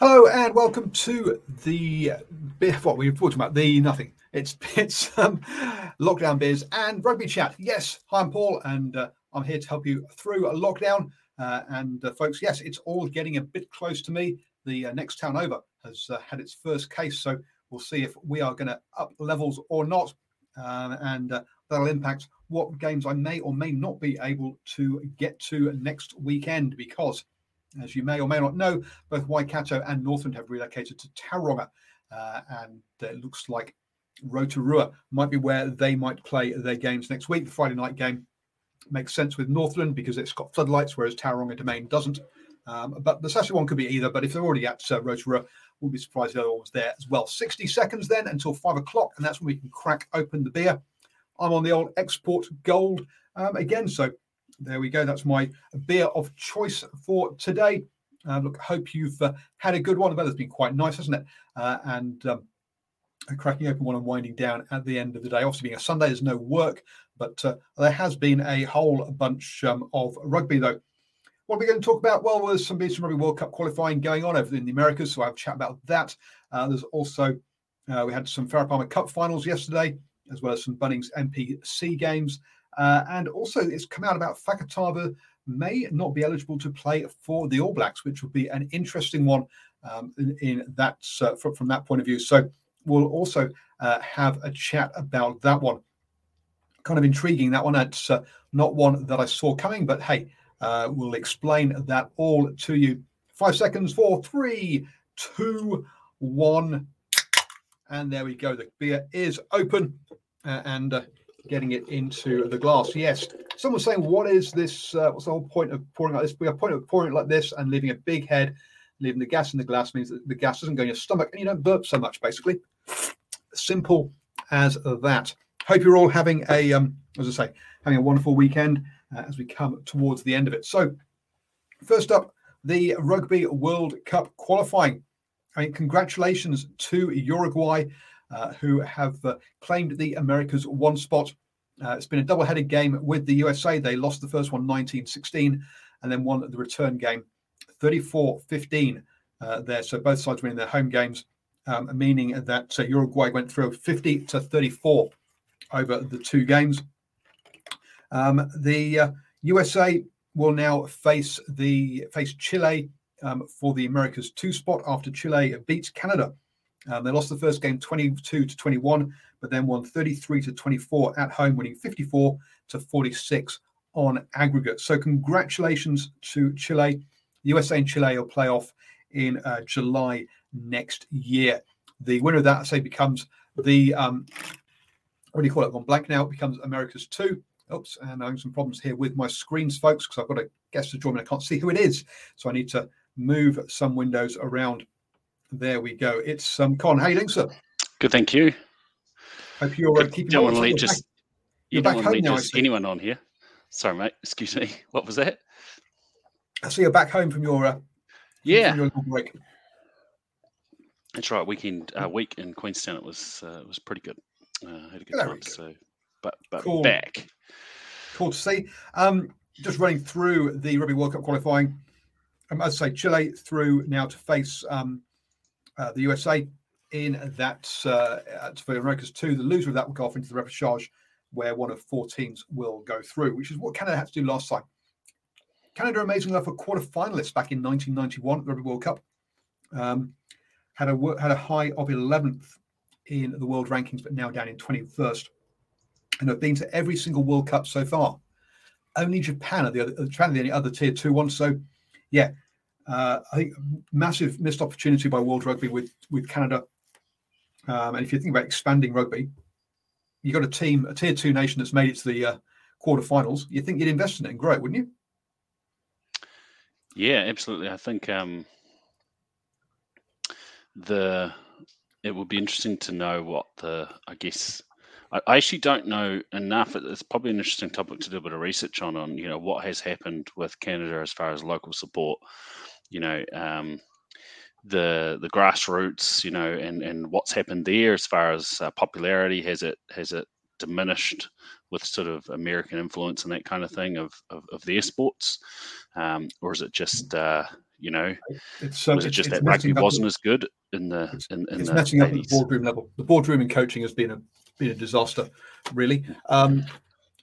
Hello and welcome to the. What we were talking about the nothing. It's it's um, lockdown beers and rugby chat. Yes, hi, I'm Paul, and uh, I'm here to help you through a lockdown. Uh, and uh, folks, yes, it's all getting a bit close to me. The uh, next town over has uh, had its first case, so we'll see if we are going to up levels or not, Um and uh, that'll impact what games I may or may not be able to get to next weekend because. As you may or may not know, both Waikato and Northland have relocated to Tauranga, uh, and it looks like Rotorua might be where they might play their games next week. The Friday night game makes sense with Northland because it's got floodlights, whereas Tauranga Domain doesn't. Um, but the Saturday one could be either. But if they're already at uh, Rotorua, we'll be surprised the other one was there as well. 60 seconds then until five o'clock, and that's when we can crack open the beer. I'm on the old export gold um, again. So there we go. That's my beer of choice for today. Uh, look, hope you've uh, had a good one. The weather's been quite nice, hasn't it? Uh, and um, cracking open one and winding down at the end of the day. Obviously, being a Sunday, there's no work, but uh, there has been a whole bunch um, of rugby, though. What are we going to talk about? Well, there's some some Rugby World Cup qualifying going on over in the Americas, so I'll chat about that. Uh, there's also uh, we had some Farah Palmer Cup finals yesterday, as well as some Bunnings NPC games, uh, and also it's come out about Fakatava may not be eligible to play for the All Blacks, which would be an interesting one um, in, in that uh, from, from that point of view. So we'll also uh, have a chat about that one. Kind of intriguing that one. It's uh, not one that I saw coming, but hey, uh, we'll explain that all to you. Five seconds, four, three, two, one, and there we go. The beer is open uh, and uh, getting it into the glass. Yes, someone's saying, "What is this? Uh, what's the whole point of pouring like this?" We are point of pouring it like this and leaving a big head, leaving the gas in the glass means that the gas doesn't go in your stomach and you don't burp so much. Basically, simple as that. Hope you're all having a, um, as I say, having a wonderful weekend uh, as we come towards the end of it. So, first up, the Rugby World Cup qualifying. I mean, congratulations to Uruguay, who have uh, claimed the Americas one spot. Uh, it's been a double headed game with the USA. They lost the first one 19 16 and then won the return game 34 15 uh, there. So both sides winning their home games, um, meaning that uh, Uruguay went through 50 to 34 over the two games. Um, the uh, USA will now face the face Chile um, for the Americas two spot after Chile beats Canada. Um, they lost the first game 22 to 21, but then won 33 to 24 at home, winning 54 to 46 on aggregate. So congratulations to Chile. USA and Chile will play off in uh, July next year. The winner of that, I say, becomes the um, what do you call it? Gone blank now. It becomes America's two. Oops, and I'm having some problems here with my screens, folks, because I've got a guest to join me. I can't see who it is, so I need to move some windows around. There we go. It's um, Con. How you doing, sir? Good, thank you. Hope you're uh, keeping. Don't want to leave back- just you you're don't back want to home leave now, just see. anyone on here. Sorry, mate. Excuse me. What was that? I see you're back home from your uh, Yeah, from your break. That's right. Weekend uh, week in Queenstown, it was uh, it was pretty good. Uh, had a good Very time. good. So, but but Cool. back. Cool to see. Um, just running through the Rugby World Cup qualifying. Um, as I say, Chile through now to face um, uh, the USA in that uh, at for America's two. The loser of that will go off into the repechage, where one of four teams will go through, which is what Canada had to do last time. Canada, amazingly enough, were quarter finalists back in 1991 at the Rugby World Cup. Um, had a had a high of 11th in the world rankings, but now down in 21st and have been to every single World Cup so far. Only Japan are the other, Japan are the only other tier two one. So, yeah, I think massive missed opportunity by World Rugby with with Canada. Um, and if you think about expanding rugby, you've got a team, a tier two nation that's made it to the uh, quarterfinals. You think you'd invest in it and grow it, wouldn't you? Yeah, absolutely. I think um, the it would be interesting to know what the I guess I, I actually don't know enough. It's probably an interesting topic to do a bit of research on on you know what has happened with Canada as far as local support. You know, um, the the grassroots. You know, and and what's happened there as far as uh, popularity. Has it has it diminished with sort of American influence and that kind of thing of of, of their sports, um, or is it just uh, you know It's, was it just that rugby wasn't as good in the in, in it's the messing up at the boardroom level. The boardroom and coaching has been a been a disaster, really. Um,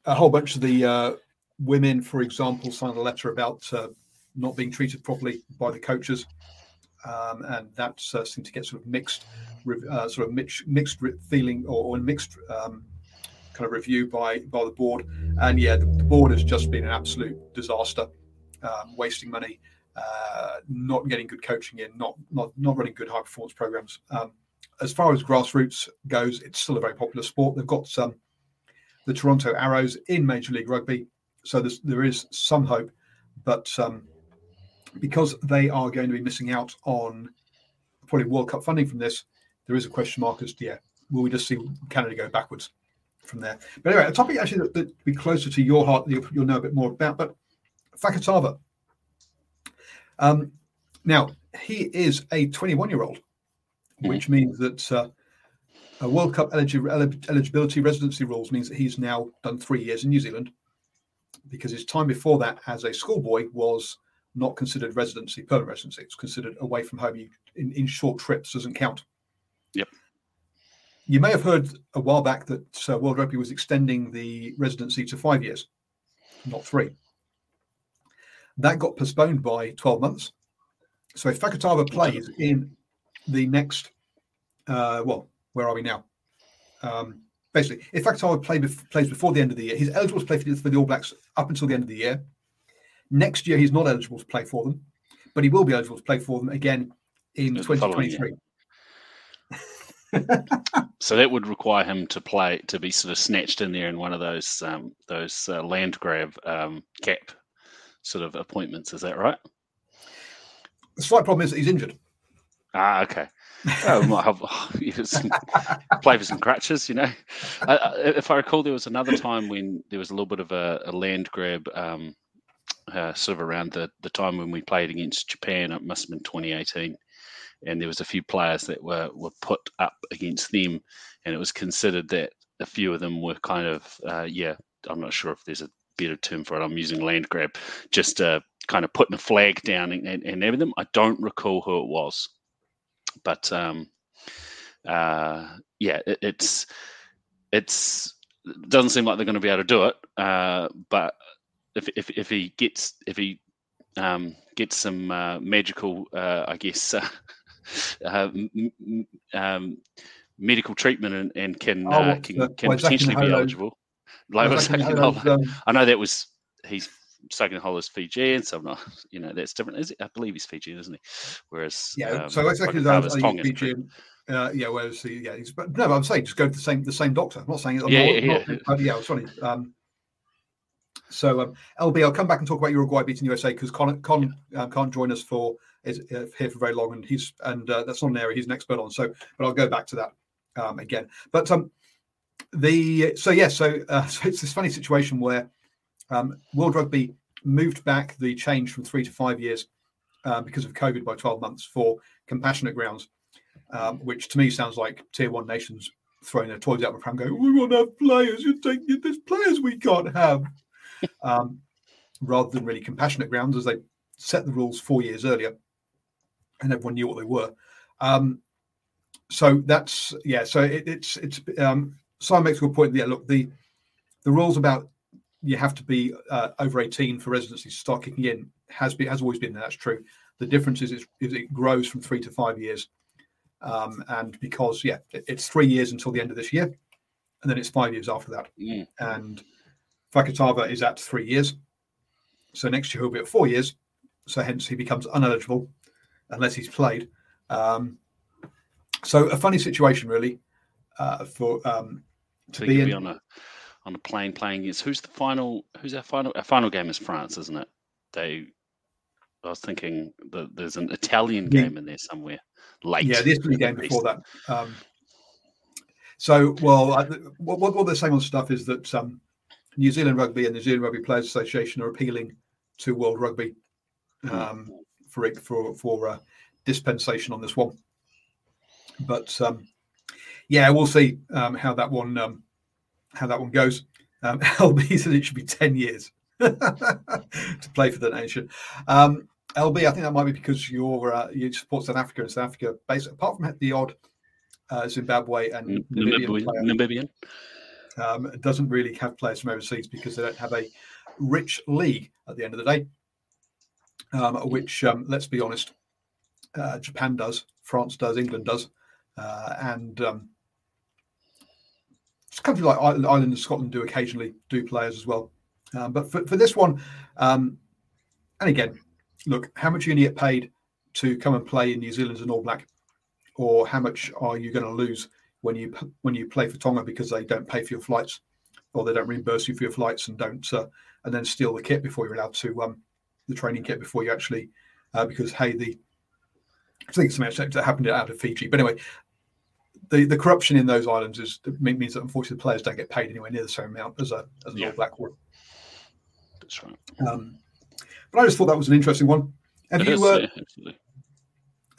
a whole bunch of the uh, women, for example, signed a letter about uh, not being treated properly by the coaches, um, and that uh, seemed to get sort of mixed, uh, sort of mixed, mixed feeling or, or mixed um, kind of review by by the board. And yeah, the, the board has just been an absolute disaster, um, wasting money, uh, not getting good coaching in, not not not running good high performance programs. Um, as far as grassroots goes, it's still a very popular sport. They've got some the Toronto Arrows in Major League Rugby, so there is some hope, but um, because they are going to be missing out on probably World Cup funding from this, there is a question mark as to yeah, will we just see Canada go backwards from there? But anyway, a topic actually that, that would be closer to your heart, that you'll, you'll know a bit more about, but Fakatava. Um, now he is a 21 year old which means that uh, a World Cup eligi- eli- eligibility residency rules means that he's now done three years in New Zealand because his time before that as a schoolboy was not considered residency, permanent residency. It's considered away from home. You, in, in short trips doesn't count. Yep. You may have heard a while back that uh, World Rugby was extending the residency to five years, not three. That got postponed by 12 months. So if Fakatava plays in the next, uh, well, where are we now? Um, basically, if Fakatava play plays before the end of the year, he's eligible to play for the All Blacks up until the end of the year. Next year, he's not eligible to play for them, but he will be eligible to play for them again in The following 2023. So that would require him to play to be sort of snatched in there in one of those um, those uh, land grab um, cap sort of appointments. Is that right? The slight problem is that he's injured. Ah, okay. Oh, we might have some, play for some crutches, you know. I, I, if I recall, there was another time when there was a little bit of a, a land grab, um, uh, sort of around the, the time when we played against Japan. It must have been 2018, and there was a few players that were were put up against them, and it was considered that a few of them were kind of, uh, yeah, I'm not sure if there's a better term for it. I'm using land grab, just uh, kind of putting a flag down and, and, and everything. I don't recall who it was but um, uh, yeah, it, it's it's it doesn't seem like they're going to be able to do it. Uh, but if, if if he gets if he um, gets some uh, magical, uh, I guess, uh, uh, m- um, medical treatment and, and can Oh, uh, can, the- can potentially be eligible. Like Well, what's Zach that in um, I know that was he's Sagan Hole is Fijian, so I'm not, you know, that's different. Is it? I believe he's Fijian, isn't he? Whereas, Yeah, um, so exactly Fakatava's those are Tongan. Fijian. Uh, yeah, whereas the yeah, he's, but no, I'm saying just go to the same the same doctor. I'm not saying I'm Yeah, not, yeah, not- yeah. yeah, sorry. Um, so um, LB, I'll come back and talk about Uruguay beating the USA because Con, Con um, can't join us for is uh, here for very long, and he's and uh, that's not an area he's an expert on. So, but I'll go back to that um, again. But um, the so yeah, so, uh, so it's this funny situation where um, World Rugby moved back the change from three to five years uh, because of COVID by 12 months for compassionate grounds. um, which to me sounds like tier one nations throwing their toys out the pram, going, "We want to have players. You're taking there's players we can't have," um, rather than really compassionate grounds as they set the rules four years earlier, and everyone knew what they were. Um, so that's yeah. So it, it's it's um, Simon makes a good point. Yeah, look the the rules about you have to be uh, over 18 for residency to start kicking in has been has always been that's true. The difference is, is it grows from three to five years, um, and because yeah, it, it's three years until the end of this year, and then it's five years after that. Mm. And Fakatava is at three years, so next year he'll be at four years. So hence he becomes uneligible unless he's played. Um, so a funny situation really uh, for um, to So be in. be on a on a plane playing against who's the final who's our final our final game is France, isn't it? They I was thinking that there's an Italian Yeah. game in there somewhere. Late. Yeah, the Italy game before that. Um, so, well, I, what, what what they're saying on stuff is that um, New Zealand Rugby and the New Zealand Rugby Players Association are appealing to World Rugby um, for it- for for uh, dispensation on this one. But um, yeah, we'll see um, how that one um, how that one goes. Um, LB said it should be ten years to play for the nation. Um, LB, I think that might be because you're uh, you support South Africa and South Africa. Basically, apart from the odd uh, Zimbabwe and N- Namibian Namibian, player, Namibian. Um, it doesn't really have players from overseas because they don't have a rich league at the end of the day. Um, which, um, let's be honest, uh, Japan does, France does, England does, uh, and um, countries like Ireland Ireland and Scotland do occasionally do players as well. Um, but for, for this one, um, and again, look, how much are you going to get paid to come and play in New Zealand as an All Black, or how much are you going to lose when you when you play for Tonga because they don't pay for your flights, or they don't reimburse you for your flights and don't uh, and then steal the kit before you're allowed to um, the training kit before you actually uh, because hey the I think it's something that happened out of Fiji, but anyway. The, the corruption in those islands is means that unfortunately the players don't get paid anywhere near the same amount as a as an Yeah. All Black. That's right. Um, but I just thought that was an interesting one. Have It you is, uh, yeah, absolutely.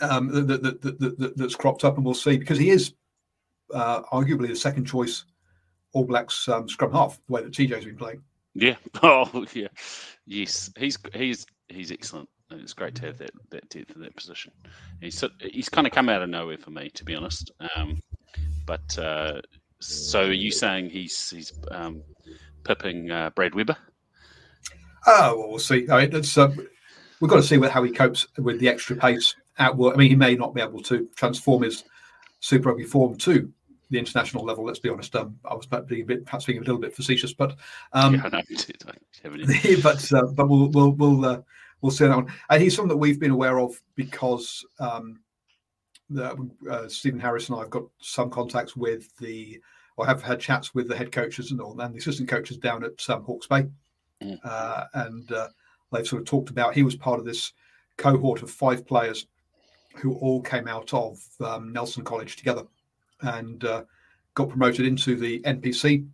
um, that, that, that, that's cropped up, and we'll see because he is uh, arguably the second choice All Blacks um, scrum half. The way that TJ's been playing. Yeah. Oh, yeah. Yes, he's he's he's excellent. And it's great to have that that depth in that position. He's he's kind of come out of nowhere for me, to be honest. Um, but uh, so are you saying he's he's um, pipping uh, Brad Weber? Oh, well, we'll see. I mean, it's, uh, we've got to see what, how he copes with the extra pace at work. I mean, he may not be able to transform his Super Rugby form to the international level. Let's be honest. Um, I was perhaps being a bit, perhaps being a little bit facetious, but um, yeah, know. But uh, but we'll we'll we'll uh, we'll see that one. And he's someone that we've been aware of because um, the, uh, Stephen Harris and I have got some contacts with the, or have had chats with the head coaches and all, and the assistant coaches down at um, Hawke's Bay, Mm. uh, and uh, they've sort of talked about. He was part of this cohort of five players who all came out of um, Nelson College together and uh, got promoted into the NPC.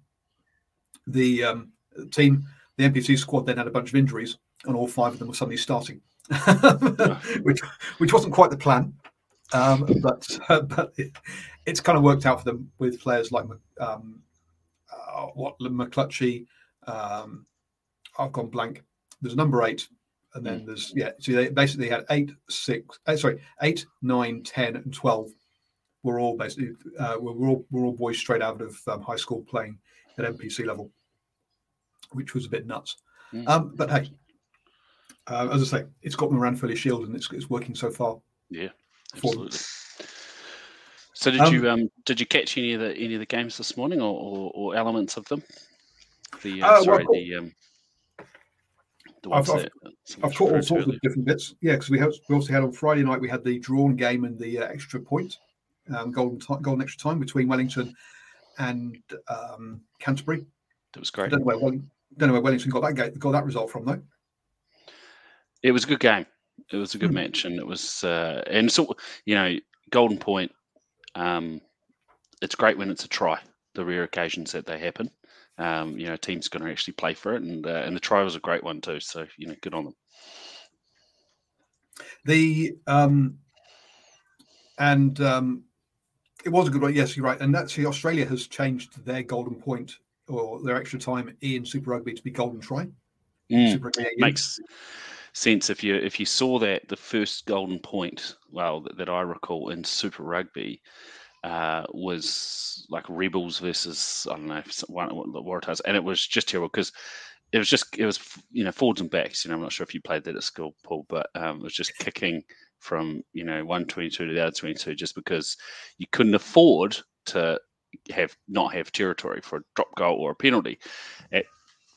The um, team, the NPC squad, then had a bunch of injuries, and all five of them were suddenly starting, which which wasn't quite the plan, um, but uh, but it, it's kind of worked out for them with players like um, uh, what McClutchie. Um, I've gone blank. There's number eight, and then there's yeah. So they basically had eight, six, uh, sorry, eight, nine, ten, and twelve. Were all basically uh, were, were all were all boys straight out of um, high school playing at NPC level, which was a bit nuts. Mm. Um, but hey, uh, as I say, it's got them around fairly shielded, and it's, it's working so far. Yeah, absolutely. So did Um, you um did you catch any of the any of the games this morning or, or, or elements of them? The uh, Uh, well, sorry, I've got- the the ones I've- that I've caught all sorts of different bits. Yeah, because we had we also had on Friday night we had the drawn game and the uh, extra point, um, golden ti golden extra time between Wellington and um, Canterbury. That was I great. don't know where Welling, don't know where Wellington got that ga- got that result from though. It was a good game. It was a good Hmm. match, and it was uh, and so you know Golden Point. Um, it's great when it's a try. The rare occasions that they happen, um, you know, teams going to actually play for it, and uh, and the try was a great one too. So you know, good on them. The um, and um, it was a good one. Yes, you're right. And actually, Australia has changed their golden point or their extra time in Super Rugby to be golden try. Mm, Super Rugby makes sense if you if you saw that the first golden point, well, that, that I recall in Super Rugby. Uh, was like Rebels versus I don't know one the Waratahs, and it was just terrible because it was just it was you know forwards and backs. You know, I'm not sure if you played that at school, Paul, but um, it was just kicking from you know 122 to the other 22 just because you couldn't afford to have not have territory for a drop goal or a penalty.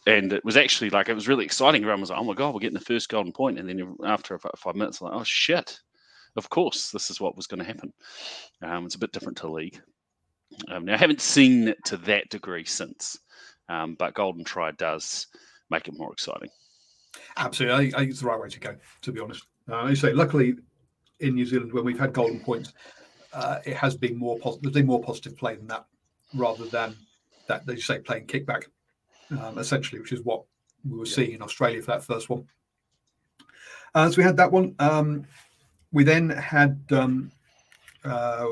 And it was actually like it was really exciting. Everyone was like, "Oh my god, we're getting the first golden point!" And then after about five minutes, like, "Oh shit!" Of course, this is what was going to happen. Um, it's a bit different to league. Um, now, I haven't seen it to that degree since, um, but golden try does make it more exciting. Absolutely, I think, I think it's the right way to go. To be honest, uh, you say, luckily, in New Zealand when we've had golden points, uh, it has been more positive. There's been more positive play than that, rather than that they say playing kickback, um, essentially, which is what we were seeing in Australia for that first one. Uh, so we had that one. Um, we then had um, uh,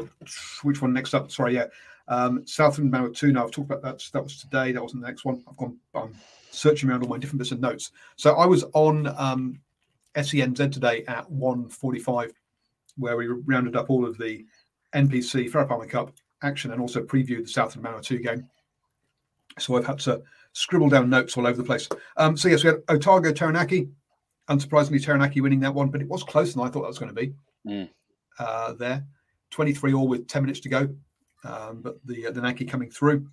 which one next up? Sorry, yeah, um, Southland Manawatu. Two. Now I've talked about that. That was today. That wasn't the next one. I've gone. I'm searching around all my different bits of notes. So I was on um, SENZ today at 1:45 where we rounded up all of the NPC Farah Palmer Cup action and also previewed the Southland Manawatu game. So I've had to scribble down notes all over the place. Um, so yes, we had Otago Taranaki. Unsurprisingly, Taranaki winning that one, but it was closer than I thought that was going to be. Mm. Uh, there, 23 all with 10 minutes to go, um, but the uh, the Naki coming through.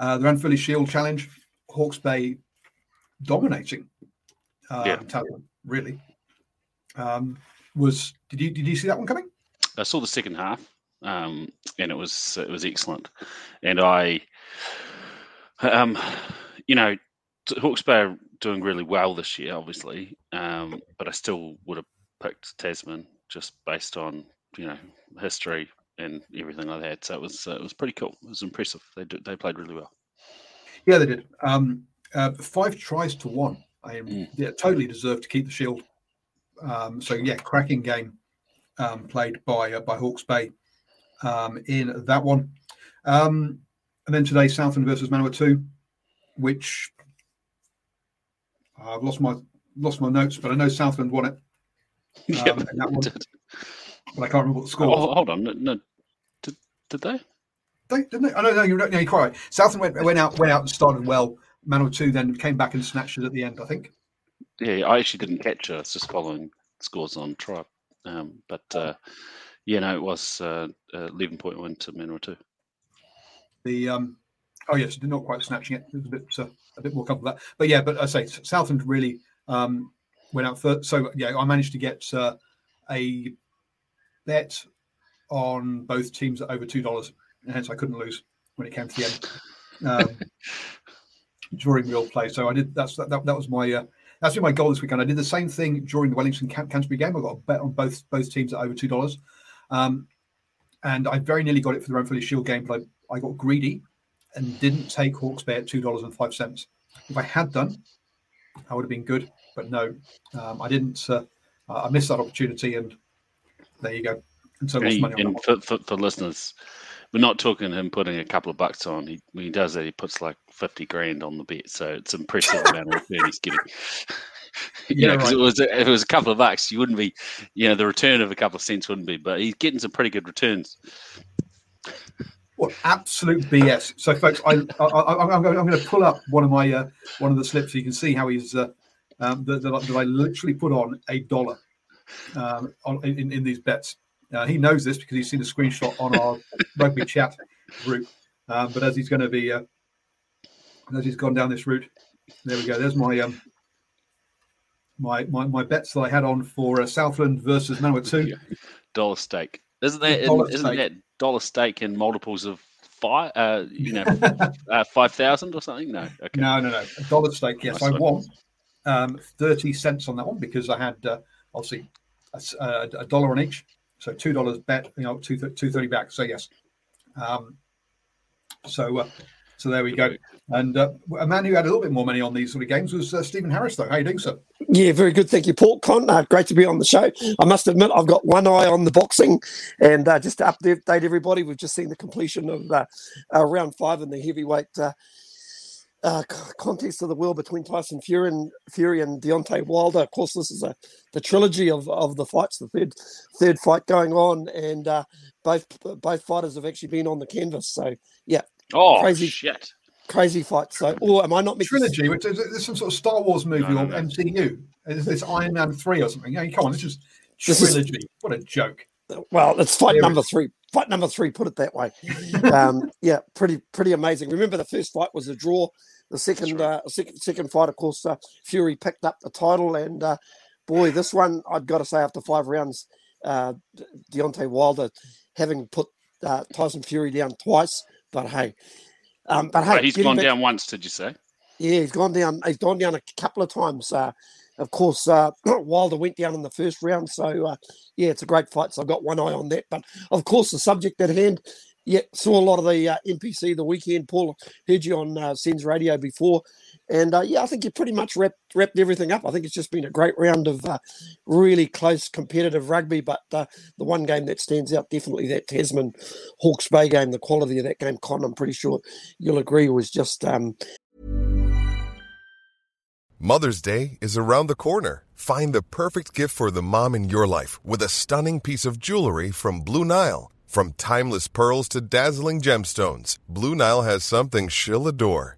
Uh, the Ranfurly Shield Challenge, Hawke's Bay dominating. Um, yeah. Talent, really. Um, was did you did you see that one coming? I saw the second half, um, and it was it was excellent. And I, um, you know, Hawke's Bay doing really well this year, obviously, um, but I still would have picked Tasman just based on you know history and everything like that. So it was uh, it was pretty cool. It was impressive. They did, they played really well. Yeah, they did. Um, uh, five tries to one. I mm. yeah, totally deserved to keep the shield. Um, so yeah, cracking game um, played by uh, by Hawke's Bay um, in that one. Um, and then today, Southland versus Manawatu, which I've lost my lost my notes, but I know Southland won it. yeah, um, that one. But I can't remember what the score. Oh, hold on, no, no. Did, did they? They didn't. They? Oh, no, no, you're, no, you're quite right. Southland went, went out went out and started well. Manawatu then came back and snatched it at the end. I think. Yeah, I actually didn't catch it. It's just following scores on Tribe. Um, but uh, yeah, no, it was uh, uh, eleven point one to Manawatu. The um, oh yes, did not quite snatching it. It was a bit uh, a bit more comfortable. That. But yeah, but I say Southland really um, went out first. So yeah, I managed to get uh, a bet on both teams at over two dollars, and hence I couldn't lose when it came to the end um, during real play. So I did. That's that. That, that was my uh, that's been my goal this weekend. I did the same thing during the Wellington Canterbury game. I got a bet on both both teams at over two dollars, um, and I very nearly got it for the Ranfurly Shield game, but I, I got greedy and didn't take Hawke's Bay at two dollars and five cents. If I had done, I would have been good, but no, um, I didn't. Uh, I missed that opportunity, and there you go. And so money on for, for, for listeners, we're not talking him putting a couple of bucks on. He when he does that, he puts like fifty grand on the bet. So it's impressive amount of return he's getting. you yeah, because right. it was if it was a couple of bucks, you wouldn't be, you know, the return of a couple of cents wouldn't be. But he's getting some pretty good returns. What absolute BS! So, folks, I, I, am going to pull up one of my uh, one of the slips so you can see how he's uh, um, that, that, that, I literally put on a dollar um, on, in, in these bets. Uh, he knows this because he's seen a screenshot on our rugby chat group. Um, but as he's going to be, uh, as he's gone down this route, there we go. There's my um, my, my my bets that I had on for uh, Southland versus Manawatu. Dollar stake, isn't that dollar isn't that dollar stake in multiples of five? Uh, you know, uh, five thousand or something? No, okay. No, no, no. A dollar stake. Yes, I won um, thirty cents on that one because I had uh, obviously a, a dollar on each. So two dollars bet, you know, two two thirty back. So yes. Um, so uh, So there we go. And uh, a man who had a little bit more money on these sort of games was uh, Stephen Harris, though. How you doing, sir? Yeah, very good. Thank you, Paul. Con, uh, great to be on the show. I must admit, I've got one eye on the boxing. And uh, just to update everybody, we've just seen the completion of uh, uh, round five in the heavyweight uh, contest of the world between Tyson Fury and Fury and Deontay Wilder. Of course, this is a the trilogy of, of the fights, the third third fight going on, and uh, both both fighters have actually been on the canvas. So yeah, oh crazy shit, crazy fight. So, or am I not trilogy? Which is this some sort of Star Wars movie no, no, no. or MCU? Is this Iron Man three or something? Yeah, come on, this is trilogy. Is, what a joke. Well, it's fight number three. Fight number three. Put it that way. um, yeah, pretty pretty amazing. Remember, the first fight was a draw. The second right. uh, second, second fight, of course, uh, Fury picked up the title, and uh, boy, this one I've got to say, after five rounds, uh, Deontay Wilder having put uh, Tyson Fury down twice, but hey, um, but hey, he's gone back, down once. Did you say? Yeah, he's gone down. He's gone down a couple of times. Uh, of course, uh, Wilder went down in the first round. So, uh, yeah, it's a great fight. So I've got one eye on that. But of course, the subject at hand, yeah, saw a lot of the uh, NPC the weekend. Paul heard you on uh, SENZ Radio before. And uh, yeah, I think you pretty much wrapped, wrapped everything up. I think it's just been a great round of uh, really close competitive rugby. But uh, the one game that stands out definitely that Tasman Hawke's Bay game. The quality of that game, Con, I'm pretty sure you'll agree, was just. Um... Mother's Day is around the corner. Find the perfect gift for the mom in your life with a stunning piece of jewelry from Blue Nile. From timeless pearls to dazzling gemstones, Blue Nile has something she'll adore.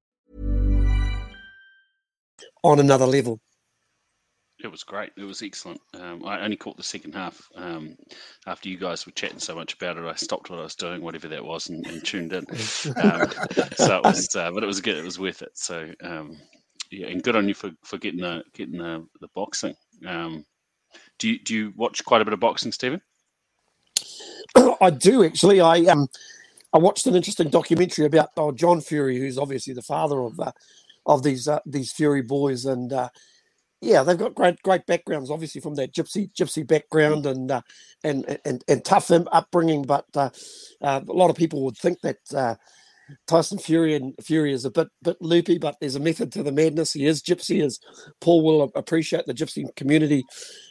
On another level. It was great. It was excellent. Um, I only caught the second half um, after you guys were chatting so much about it. I stopped what I was doing, whatever that was, and, and tuned in. Um, so it was, uh, but it was good. It was worth it. So um, yeah, and good on you for, for getting the getting the, the boxing. Um, do you do you watch quite a bit of boxing, Stephen? I do actually. I um I watched an interesting documentary about oh, John Fury, who's obviously the father of uh, of these uh, these Fury boys, and uh, yeah, they've got great great backgrounds, obviously from their gypsy gypsy background and uh, and, and and tough upbringing. But uh, uh, a lot of people would think that uh, Tyson Fury and Fury is a bit bit loopy, but there's a method to the madness. He is gypsy, as Paul will appreciate the gypsy community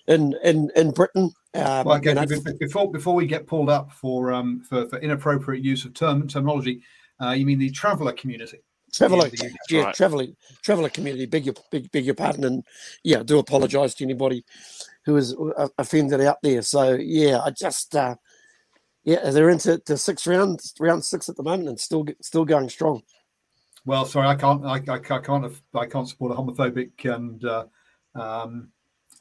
in in in Britain. Um, well, again, before before we get pulled up for um for, for inappropriate use of term terminology, uh, you mean the traveller community? Traveller, yeah, yeah right. traveller, traveller community. Beg your, beg, beg your pardon, and yeah, do apologise to anybody who is uh, offended out there. So yeah, I just uh, yeah, they're into the six rounds, round six at the moment, and still still going strong. Well, sorry, I can't, I, I, I can't, I can't support a homophobic and uh, um,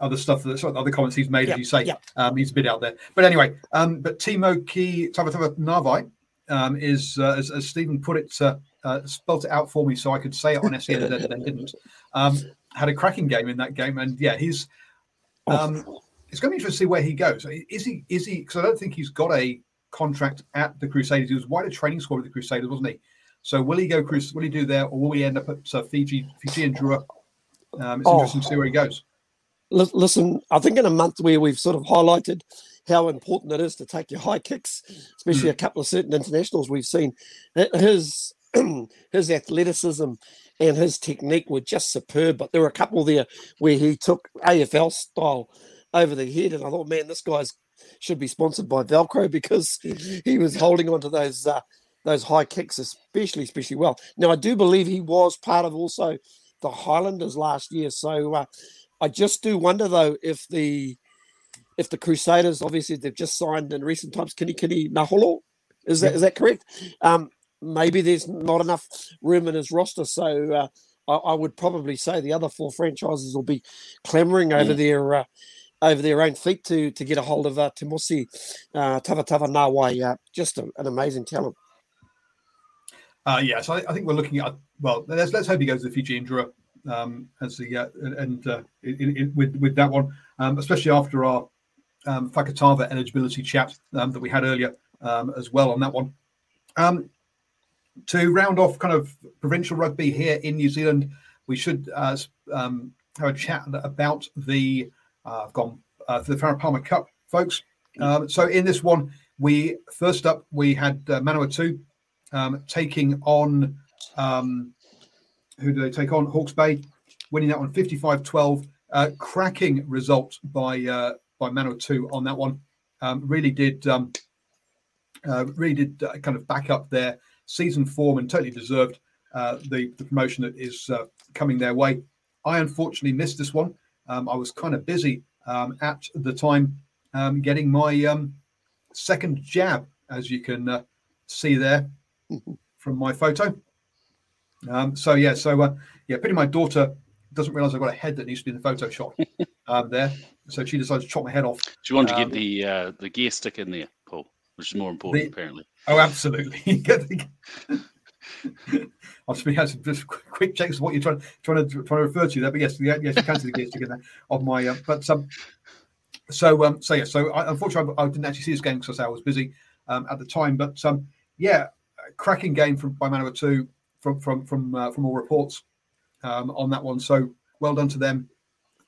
other stuff that sort of other comments he's made, yep, as you say. Yep. Um, he's a bit out there, but anyway. Um, but Timoci Tavatavanawai um, is, uh, as, as Stephen put it, uh, uh, spelt it out for me so I could say it on SEN and then didn't. Um, had a cracking game in that game, and yeah, he's. Um, it's going to be interesting to see where he goes. Is he? Is he? Because I don't think he's got a contract at the Crusaders. He was wide a training squad with the Crusaders, wasn't he? So will he go? Will he do there, or will he end up at uh, Fiji, Fijian Drua? Um, it's oh. interesting to see where he goes. Listen, I think in a month where we've sort of highlighted how important it is to take your high kicks, especially mm. a couple of certain internationals we've seen, his his athleticism and his technique were just superb. But there were a couple there where he took AFL style over the head, and I thought, man, this guy's should be sponsored by Velcro because he was holding on to those uh, those high kicks, especially especially well. Now I do believe he was part of also the Highlanders last year, so uh, I just do wonder though if the if the Crusaders, obviously they've just signed in recent times, Kini Kini Naholo, Is that is that correct? Um, maybe there's not enough room in his roster, so uh, I, I, would probably say the other four franchises will be clamouring over their uh, over their own feet to to get a hold of uh, Timoci uh, Tavatavanawai. Uh, just a, an amazing talent. Uh, yeah, so I, I, think we're looking at well. Let's let's hope he goes to the Fiji um, as the uh, and uh, in, in, with with that one, um, especially after our um, Fakatava eligibility chat um, that we had earlier um, as well on that one. Um, to round off kind of provincial rugby here in New Zealand, we should uh, um, have a chat about the uh, I've gone uh, for the Farah Palmer Cup, folks. Um, so in this one, we first up we had uh, Manawatu um, taking on um, who do they take on? Hawke's Bay, winning that one 55-12. Uh, cracking result by uh, by Manawatu on that one. Um, really did um, uh, really did uh, kind of back up their season form and totally deserved uh, the, the promotion that is uh, coming their way. I unfortunately missed this one. Um, I was kind of busy um, at the time um, getting my um, second jab, as you can uh, see there from my photo. Um, so yeah, so uh, yeah, pity my daughter doesn't realise I've got a head that needs to be in the Photoshop um, there, so she decided to chop my head off. She wanted want to get the uh, the gear stick in there, Paul? Which is more important, the, apparently. Oh, absolutely. I'll just be some just quick checks of what you're trying trying to trying to refer to there. But yes, yes, you can see the gears there of my. Uh, but um, so um, so yeah, so I, unfortunately I, I, didn't actually see this game because I was busy um, at the time. But um, yeah, cracking game from by Manawatu from from from uh, from all reports um, on that one. So well done to them.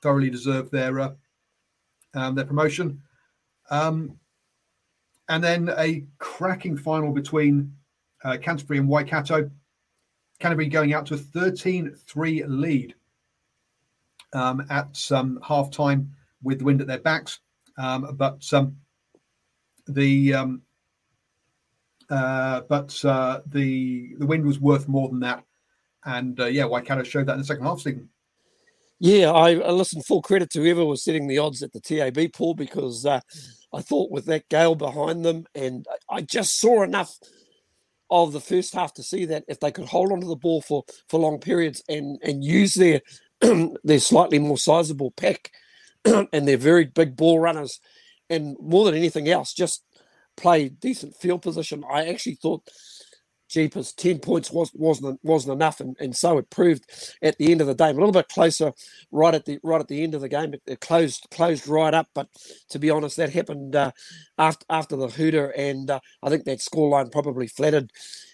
Thoroughly deserve their uh, um, their promotion. Um, and then a cracking final between uh, Canterbury and Waikato. Canterbury going out to a 13 3 lead um, at um, half time with the wind at their backs. Um, but um, the um, uh, but uh, the the wind was worth more than that, and uh, yeah, Waikato showed that in the second half. Yeah, I, I listen. Full credit to whoever was setting the odds at the TAB pool because uh, I thought with that gale behind them, and I just saw enough of the first half to see that if they could hold onto the ball for for long periods and and use their their slightly more sizable pack and their very big ball runners, and more than anything else, just play decent field position. I actually thought jeepers, 10 points was, wasn't wasn't enough, and, and so it proved at the end of the day. A little bit closer right at the right at the end of the game. It, it closed closed right up, but to be honest, that happened uh, after after the hooter, and uh, I think that scoreline probably flattered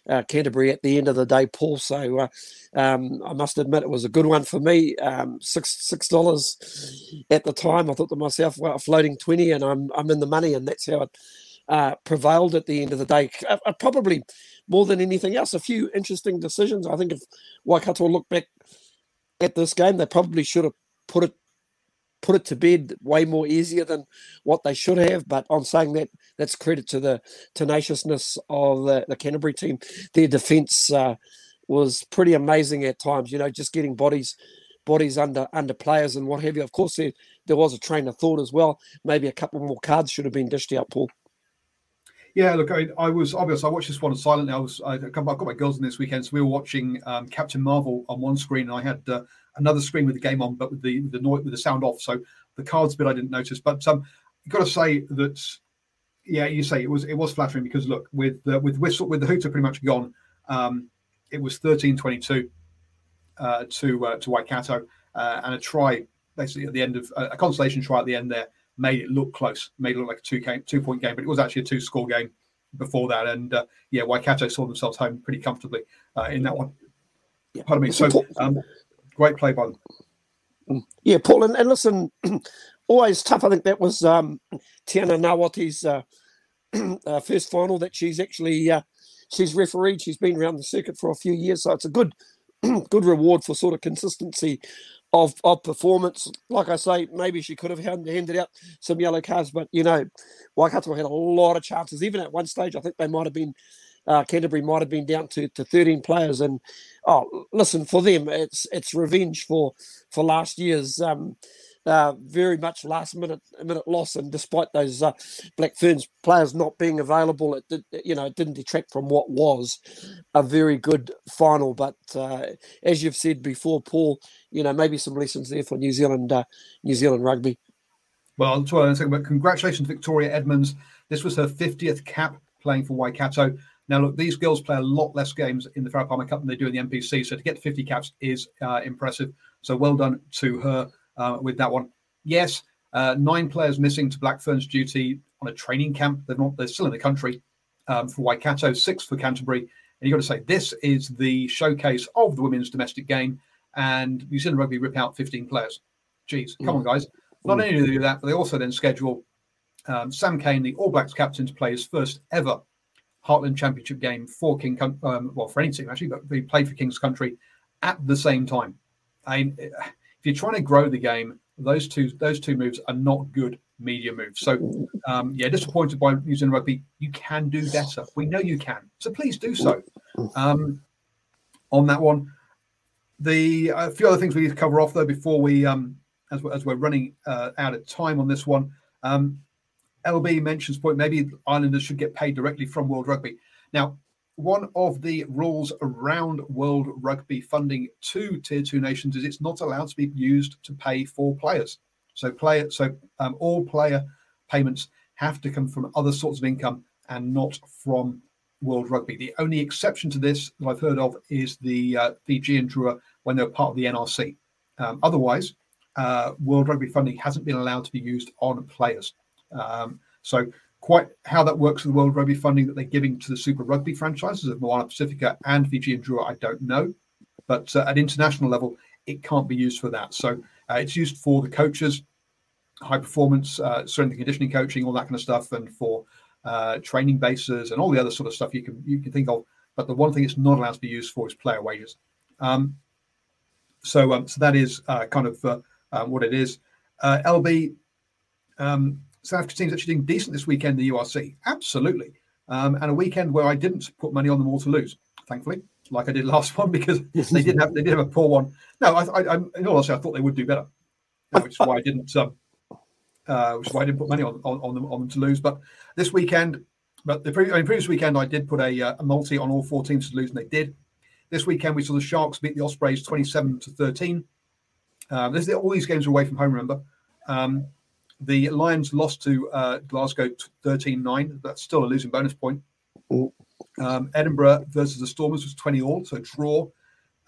uh, Canterbury at the end of the day, Paul. So uh, um, I must admit it was a good one for me. Um, six six dollars at the time. I thought to myself, well, floating twenty, and I'm I'm in the money, and that's how it uh, prevailed at the end of the day. Uh, uh, probably more than anything else, a few interesting decisions. I think if Waikato look back at this game, they probably should have put it put it to bed way more easier than what they should have. But on saying that, that's credit to the tenaciousness of the, the Canterbury team. Their defence uh, was pretty amazing at times. You know, just getting bodies bodies under under players and what have you. Of course, there there was a train of thought as well. Maybe a couple more cards should have been dished out, Paul. Yeah, look, I, I was obvious. I watched this one silently. I was, I, have got my girls in this weekend, so we were watching um, Captain Marvel on one screen, and I had uh, another screen with the game on, but with the the noise with the sound off. So the cards bit I didn't notice, but um, you've got to say that, yeah, you say it was it was flattering because look, with uh, with whistle with the hooter pretty much gone, um, it was thirteen twenty two uh, to uh, to Waikato, uh, and a try basically at the end of a consolation try at the end there made it look close, made it look like a two game, two point game, but it was actually a two score game before that. And uh, yeah, Waikato saw themselves home pretty comfortably uh, in that one. Yeah. Pardon me. So um, great play by them. Mm. Yeah, Paul, and, and listen, always tough. I think that was um, Tiana Ngawati's uh, uh, first final that she's actually uh, she's refereed. She's been around the circuit for a few years, so it's a good good reward for sort of consistency of of performance. Like I say, maybe she could have handed out some yellow cards, but you know, Waikato had a lot of chances. Even at one stage, I think they might have been uh, Canterbury might have been down to, to 13 players. And oh, listen, for them, it's it's revenge for for last year's um, uh, very much last minute minute loss, and despite those uh, Black Ferns players not being available, it did, you know it didn't detract from what was a very good final. But uh, as you've said before, Paul, you know maybe some lessons there for New Zealand uh, New Zealand rugby. Well, that's what I'm. But congratulations, Victoria Edmonds. This was her 50th cap playing for Waikato. Now, look, these girls play a lot less games in the Farah Palmer Cup than they do in the NPC. So to get 50 caps is uh, impressive. So well done to her uh, with that one. Yes, uh, nine players missing to Black Ferns duty on a training camp. They're not. They're still in the country um, for Waikato. Six for Canterbury. And you've got to say this is the showcase of the women's domestic game. And you New Zealand Rugby rip out 15 players. Jeez, come mm. on, guys. Not mm. only do they do that, but they also then schedule um, Sam Cane, the All Blacks captain, to play his first ever Heartland Championship game for King, um, well, for any team actually, but he played for King's Country at the same time. I mean, you're trying to grow the game, those two those two moves are not good media moves. So, um, yeah, disappointed by New Zealand Rugby. You can do better. We know you can. So please do so. Um, on that one, the a few other things we need to cover off though before we, um, as we're, as we're running uh, out of time on this one. Um, LB mentions point maybe Islanders should get paid directly from World Rugby. Now, one of the rules around World Rugby funding to Tier Two nations is it's not allowed to be used to pay for players. So player, so um, all player payments have to come from other sorts of income and not from World Rugby. The only exception to this that I've heard of is the uh, Fijian Drua when they're part of the NRC. Um, otherwise, uh, World Rugby funding hasn't been allowed to be used on players. Um, so quite how that works with the World Rugby funding that they're giving to the Super Rugby franchises of Moana Pacifica and Fijian Drua, I don't know. But uh, at international level, it can't be used for that. So uh, it's used for the coaches, high performance, uh, strength and conditioning coaching, all that kind of stuff, and for uh, training bases and all the other sort of stuff you can you can think of. But the one thing it's not allowed to be used for is player wages. Um, so um, so that is uh, kind of uh, uh, what it is. LB, um, South Africa team's actually doing decent this weekend, the URC. Absolutely. Um, and a weekend where I didn't put money on them all to lose, thankfully, like I did last one because they did have they did have a poor one. No, I, I, I in all honesty, I thought they would do better, which is why I didn't. Um, uh, which is why I didn't put money on, on, on them on them to lose. But this weekend, but the pre- I mean, previous weekend, I did put a, uh, a multi on all four teams to lose, and they did. This weekend, we saw the Sharks beat the Ospreys twenty-seven to thirteen. Um, this, all these games are away from home. Remember, um, the Lions lost to uh, Glasgow 13 9. That's still a losing bonus point. Um, Edinburgh versus the Stormers was 20 all, so draw.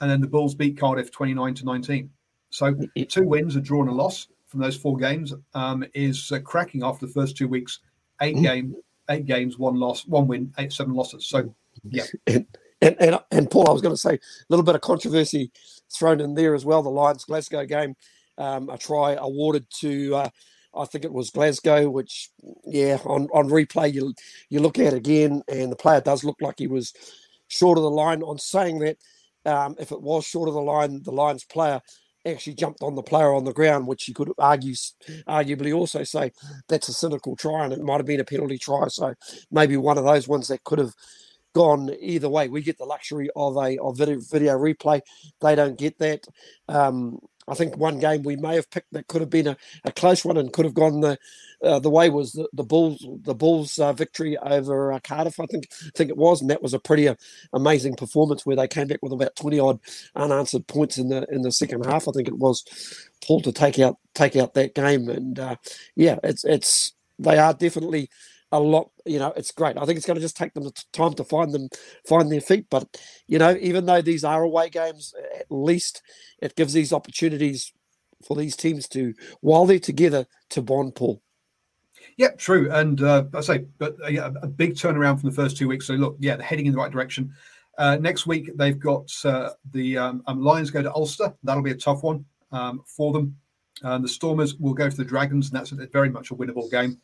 And then the Bulls beat Cardiff 29 to 19. So two wins, a draw, and a loss from those four games um, is uh, cracking after the first two weeks. Eight mm. game, eight games, one loss, one win, eight seven losses. So yeah. And, and, and, and Paul, I was going to say a little bit of controversy thrown in there as well. The Lions Glasgow game, um, a try awarded to uh, I think it was Glasgow, which yeah, on, on replay you you look at again, and the player does look like he was short of the line. On saying that, um, if it was short of the line, the Lions player actually jumped on the player on the ground, which you could argue, arguably also say that's a cynical try, and it might have been a penalty try. So maybe one of those ones that could have gone either way. We get the luxury of a of video, video replay. They don't get that. Um, I think one game we may have picked that could have been a, a close one and could have gone the uh, the way was the, the Bulls the Bulls uh, victory over uh, Cardiff I think think it was. And that was a pretty uh, amazing performance where they came back with about 20 odd unanswered points in the in the second half I think it was Paul to take out take out that game. And uh, yeah it's it's they are definitely a lot. You know, it's great. I think it's going to just take them the time to find them, find their feet. But you know, even though these are away games, at least it gives these opportunities for these teams to, while they're together, to bond. Paul. Yeah, true. And uh, I say, but uh, a big turnaround from the first two weeks. So look, yeah, they're heading in the right direction. Uh, next week they've got uh, the um, um, Lions go to Ulster. That'll be a tough one um, for them. And the Stormers will go to the Dragons, and that's very much a winnable game.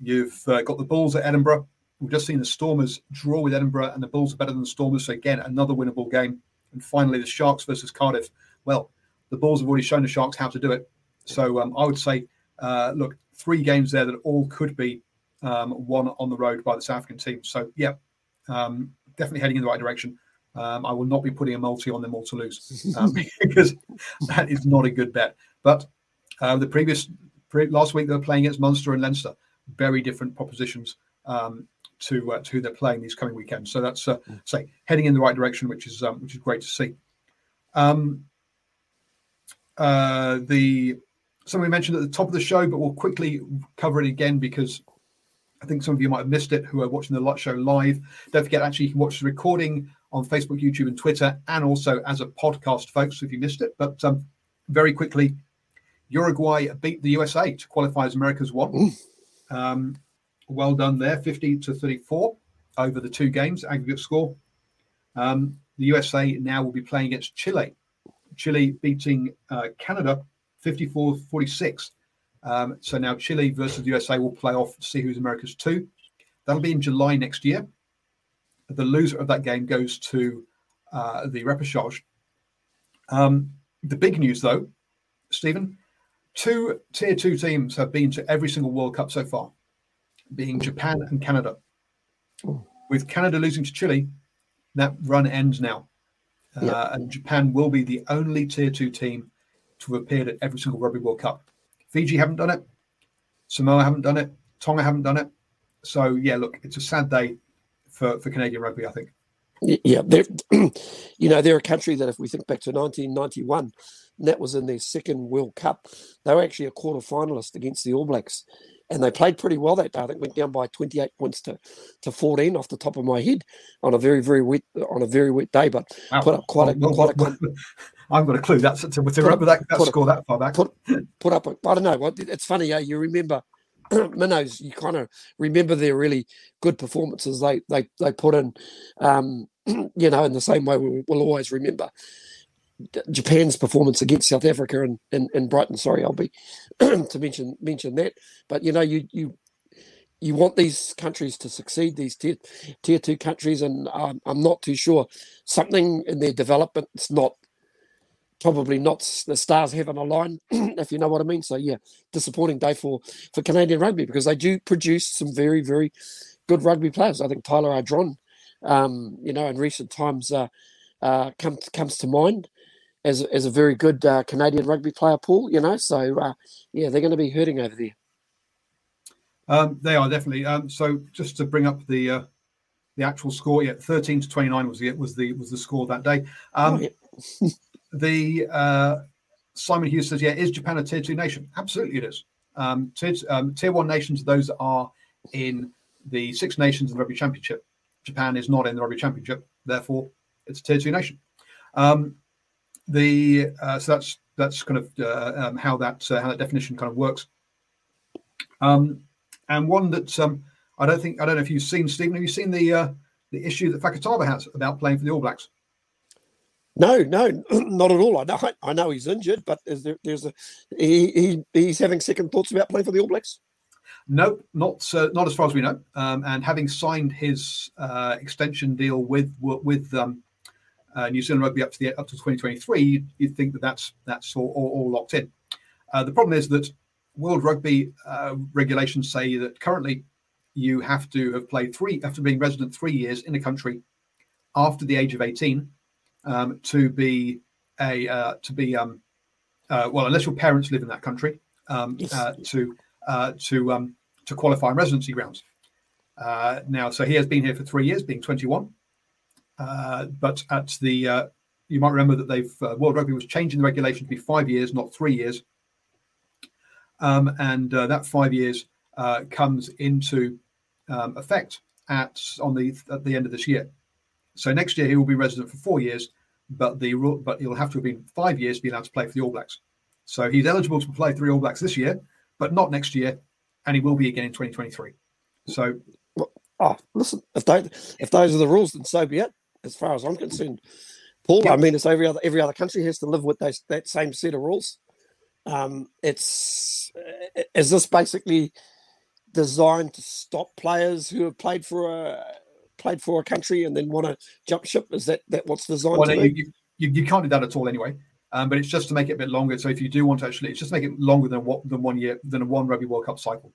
You've uh, got the Bulls at Edinburgh. We've just seen the Stormers draw with Edinburgh, and the Bulls are better than the Stormers. So again, another winnable game. And finally, the Sharks versus Cardiff. Well, the Bulls have already shown the Sharks how to do it. So um, I would say, uh, look, three games there that all could be um, won on the road by the South African team. So yeah, um, definitely heading in the right direction. Um, I will not be putting a multi on them all to lose um, because that is not a good bet. But Uh, the previous pre- last week they were playing against Munster and Leinster, very different propositions um, to uh, to who they're playing these coming weekends. So that's uh, say heading in the right direction, which is um, which is great to see. Um, uh, the something we mentioned at the top of the show, but we'll quickly cover it again because I think some of you might have missed it who are watching the lot show live. Don't forget, actually, you can watch the recording on Facebook, YouTube, and Twitter, and also as a podcast, folks, if you missed it. But um, very quickly, Uruguay beat the USA to qualify as America's one. Um, well done there, 50 to 34 over the two games, aggregate score. Um, the USA now will be playing against Chile. Chile beating uh, Canada 54 46. Um, so now Chile versus the USA will play off to see who's America's two. That'll be in July next year. The loser of that game goes to uh, the repechage. Um, the big news, though, Stephen, two tier two teams have been to every single World Cup so far, being Japan and Canada. With Canada losing to Chile, that run ends now. Uh, Yep. And Japan will be the only tier two team to have appeared at every single Rugby World Cup. Fiji haven't done it. Samoa haven't done it. Tonga haven't done it. So yeah, look, it's a sad day for, for Canadian rugby. I think. Yeah, they're, you know, they're a country that if we think back to 1991, and that was in their second World Cup, they were actually a quarter finalist against the All Blacks. And they played pretty well that day. I think went down by 28 points to, to 14 off the top of my head on a very, very wet on a very wet day, but put up quite a quite a. I've got a clue. That's to, to remember that, that a- that far back. put put up. A, I don't know. It's funny. Yeah, you remember minnows. You kind of remember their really good performances. They they they put in. Um, you know, in the same way we will always remember Japan's performance against South Africa and in, in Brighton. Sorry, I'll be to mention mention that. But you know, you you you want these countries to succeed, these tier, tier two countries, and um, I'm not too sure something in their development is not probably not the stars haven't aligned, if you know what I mean. So yeah, disappointing day for for Canadian rugby because they do produce some very very good rugby players. I think Tyler Ardron, um, you know, in recent times uh, uh, comes comes to mind as as a very good uh, Canadian rugby player pool. You know, so uh, yeah, they're going to be hurting over there. Um, they are definitely. Um, so just to bring up the uh, the actual score, yeah, thirteen to twenty nine was the was the was the score that day. Um, Oh, yeah. the uh, Simon Hughes says, yeah, is Japan a tier two nation? Absolutely, it is. Um, tier, um, tier one nations, are those that are in the Six Nations and the Rugby Championship. Japan is not in the Rugby Championship, therefore, it's a tier two nation. Um, the uh, so that's that's kind of uh, um, how that uh, how that definition kind of works. Um, and one that um, I don't think I don't know if you've seen Stephen. Have you seen the uh, the issue that Fakatava has about playing for the All Blacks? No, no, not at all. I know, I know he's injured, but there, there's a he, he he's having second thoughts about playing for the All Blacks. No, not uh, not as far as we know. Um, and having signed his uh, extension deal with with um, uh, New Zealand Rugby up to the up to 2023, you'd, you'd think that that's that's all, all, all locked in. Uh, the problem is that World Rugby uh, regulations say that currently you have to have played three after being resident three years in a country after the age of 18 um, to be a uh, to be um, uh, well unless your parents live in that country um, Yes. uh, to uh, to um, to qualify on residency grounds. Uh, now, so he has been here for three years, being 21. Uh, but at the uh, you might remember that they've uh, World Rugby was changing the regulation to be five years, not three years. Um, and uh, that five years uh, comes into um, effect at on the at the end of this year. So next year he will be resident for four years, but the but he'll have to have been five years to be allowed to play for the All Blacks. So he's eligible to play three All Blacks this year, but not next year, and he will be again in 2023. So Oh, listen, if they if those are the rules, then so be it. As far as I'm concerned, Paul. I mean, it's every other every other country has to live with those that same set of rules. Um, it's is this basically designed to stop players who have played for a played for a country and then want to jump ship? Is that that what's designed well, to you, you, you, can't do that at all anyway. Um, but it's just to make it a bit longer. So if you do want to actually, it's just make it longer than what than one year than a one Rugby World Cup cycle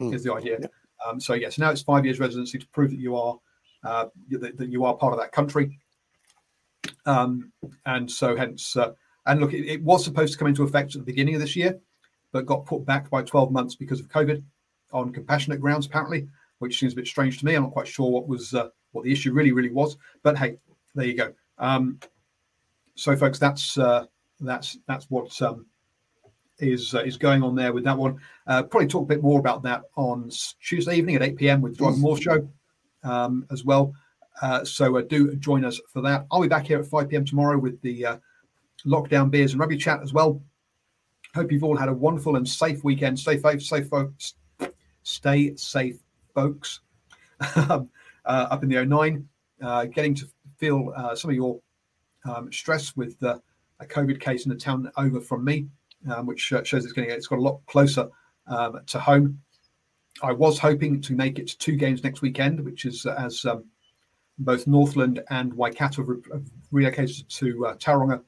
Mm. is the idea. Yeah. Um, so yes, now it's five years residency to prove that you are uh, that, that you are part of that country. Um, and so hence, uh, and look, it, it was supposed to come into effect at the beginning of this year, but got put back by 12 months because of COVID on compassionate grounds, apparently, which seems a bit strange to me. I'm not quite sure what was uh, what the issue really, really was. But hey, there you go. Um, so, folks, that's uh, that's that's what um, is uh, is going on there with that one. Uh, probably talk a bit more about that on Tuesday evening at 8 p.m. with Drive More Show um, as well. Uh, so uh, do join us for that. I'll be back here at 5 p.m. tomorrow with the uh, lockdown beers and rugby chat as well. Hope you've all had a wonderful and safe weekend. Stay safe, safe folks. Stay safe, folks. Um, uh, up in the 09, uh, getting to feel uh, some of your um, stress with a COVID case in the town over from me, um, which shows it's getting it's got a lot closer um, to home. I was hoping to make it to two games next weekend, which is as um, both Northland and Waikato have relocated to uh, Tauranga.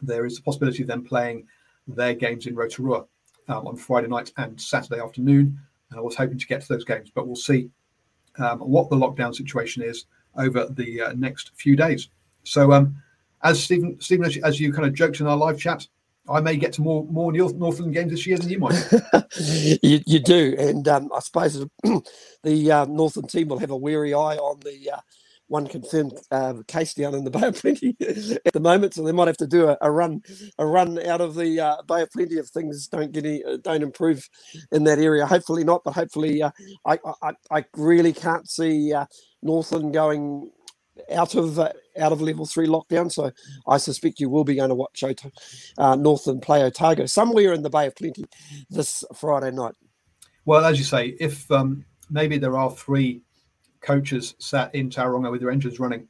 There is a possibility of them playing their games in Rotorua um, on Friday night and Saturday afternoon. I was hoping to get to those games, but we'll see um, what the lockdown situation is over the uh, next few days. So, um, as Stephen, Stephen, as, as you kind of joked in our live chat, I may get to more more North, Northland games this year than you might. you, you, do, and um, I suppose the uh, Northland team will have a wary eye on the uh, one confirmed uh, case down in the Bay of Plenty at the moment, so they might have to do a, a run a run out of the uh, Bay of Plenty if things don't get any, uh, don't improve in that area. Hopefully not, but hopefully uh, I, I I really can't see Northland going out of uh, out of level three lockdown. So I suspect you will be going to watch Ot- uh, Northland play Otago somewhere in the Bay of Plenty this Friday night. Well, as you say, if um, maybe there are three coaches sat in Tauranga with their engines running,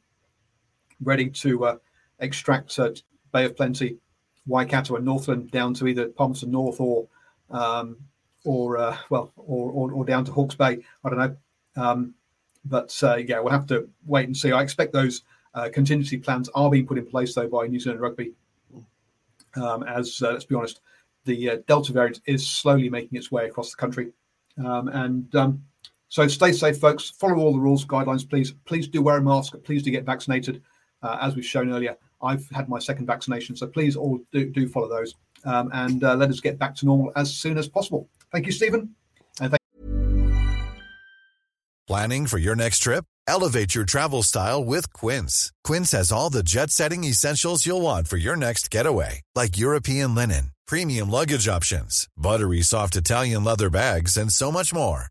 ready to uh, extract uh, Bay of Plenty, Waikato, and Northland down to either Palmerston North or um, or uh, well or, or, or down to Hawke's Bay. I don't know. Um, but uh, yeah, we'll have to wait and see. I expect those uh, contingency plans are being put in place though by New Zealand Rugby. Um, as uh, let's be honest, the Delta variant is slowly making its way across the country, um, and um, so stay safe, folks. Follow all the rules, guidelines, please. Please do wear a mask. Please do get vaccinated. Uh, as we've shown earlier, I've had my second vaccination, so please all do, do follow those, um, and uh, let us get back to normal as soon as possible. Thank you, Stephen. And thank- Planning for your next trip? Elevate your travel style with Quince. Quince has all the jet setting essentials you'll want for your next getaway, like European linen, premium luggage options, buttery soft Italian leather bags, and so much more.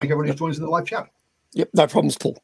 Thank everyone who's joined us in the live chat. Yep, no problems, Paul.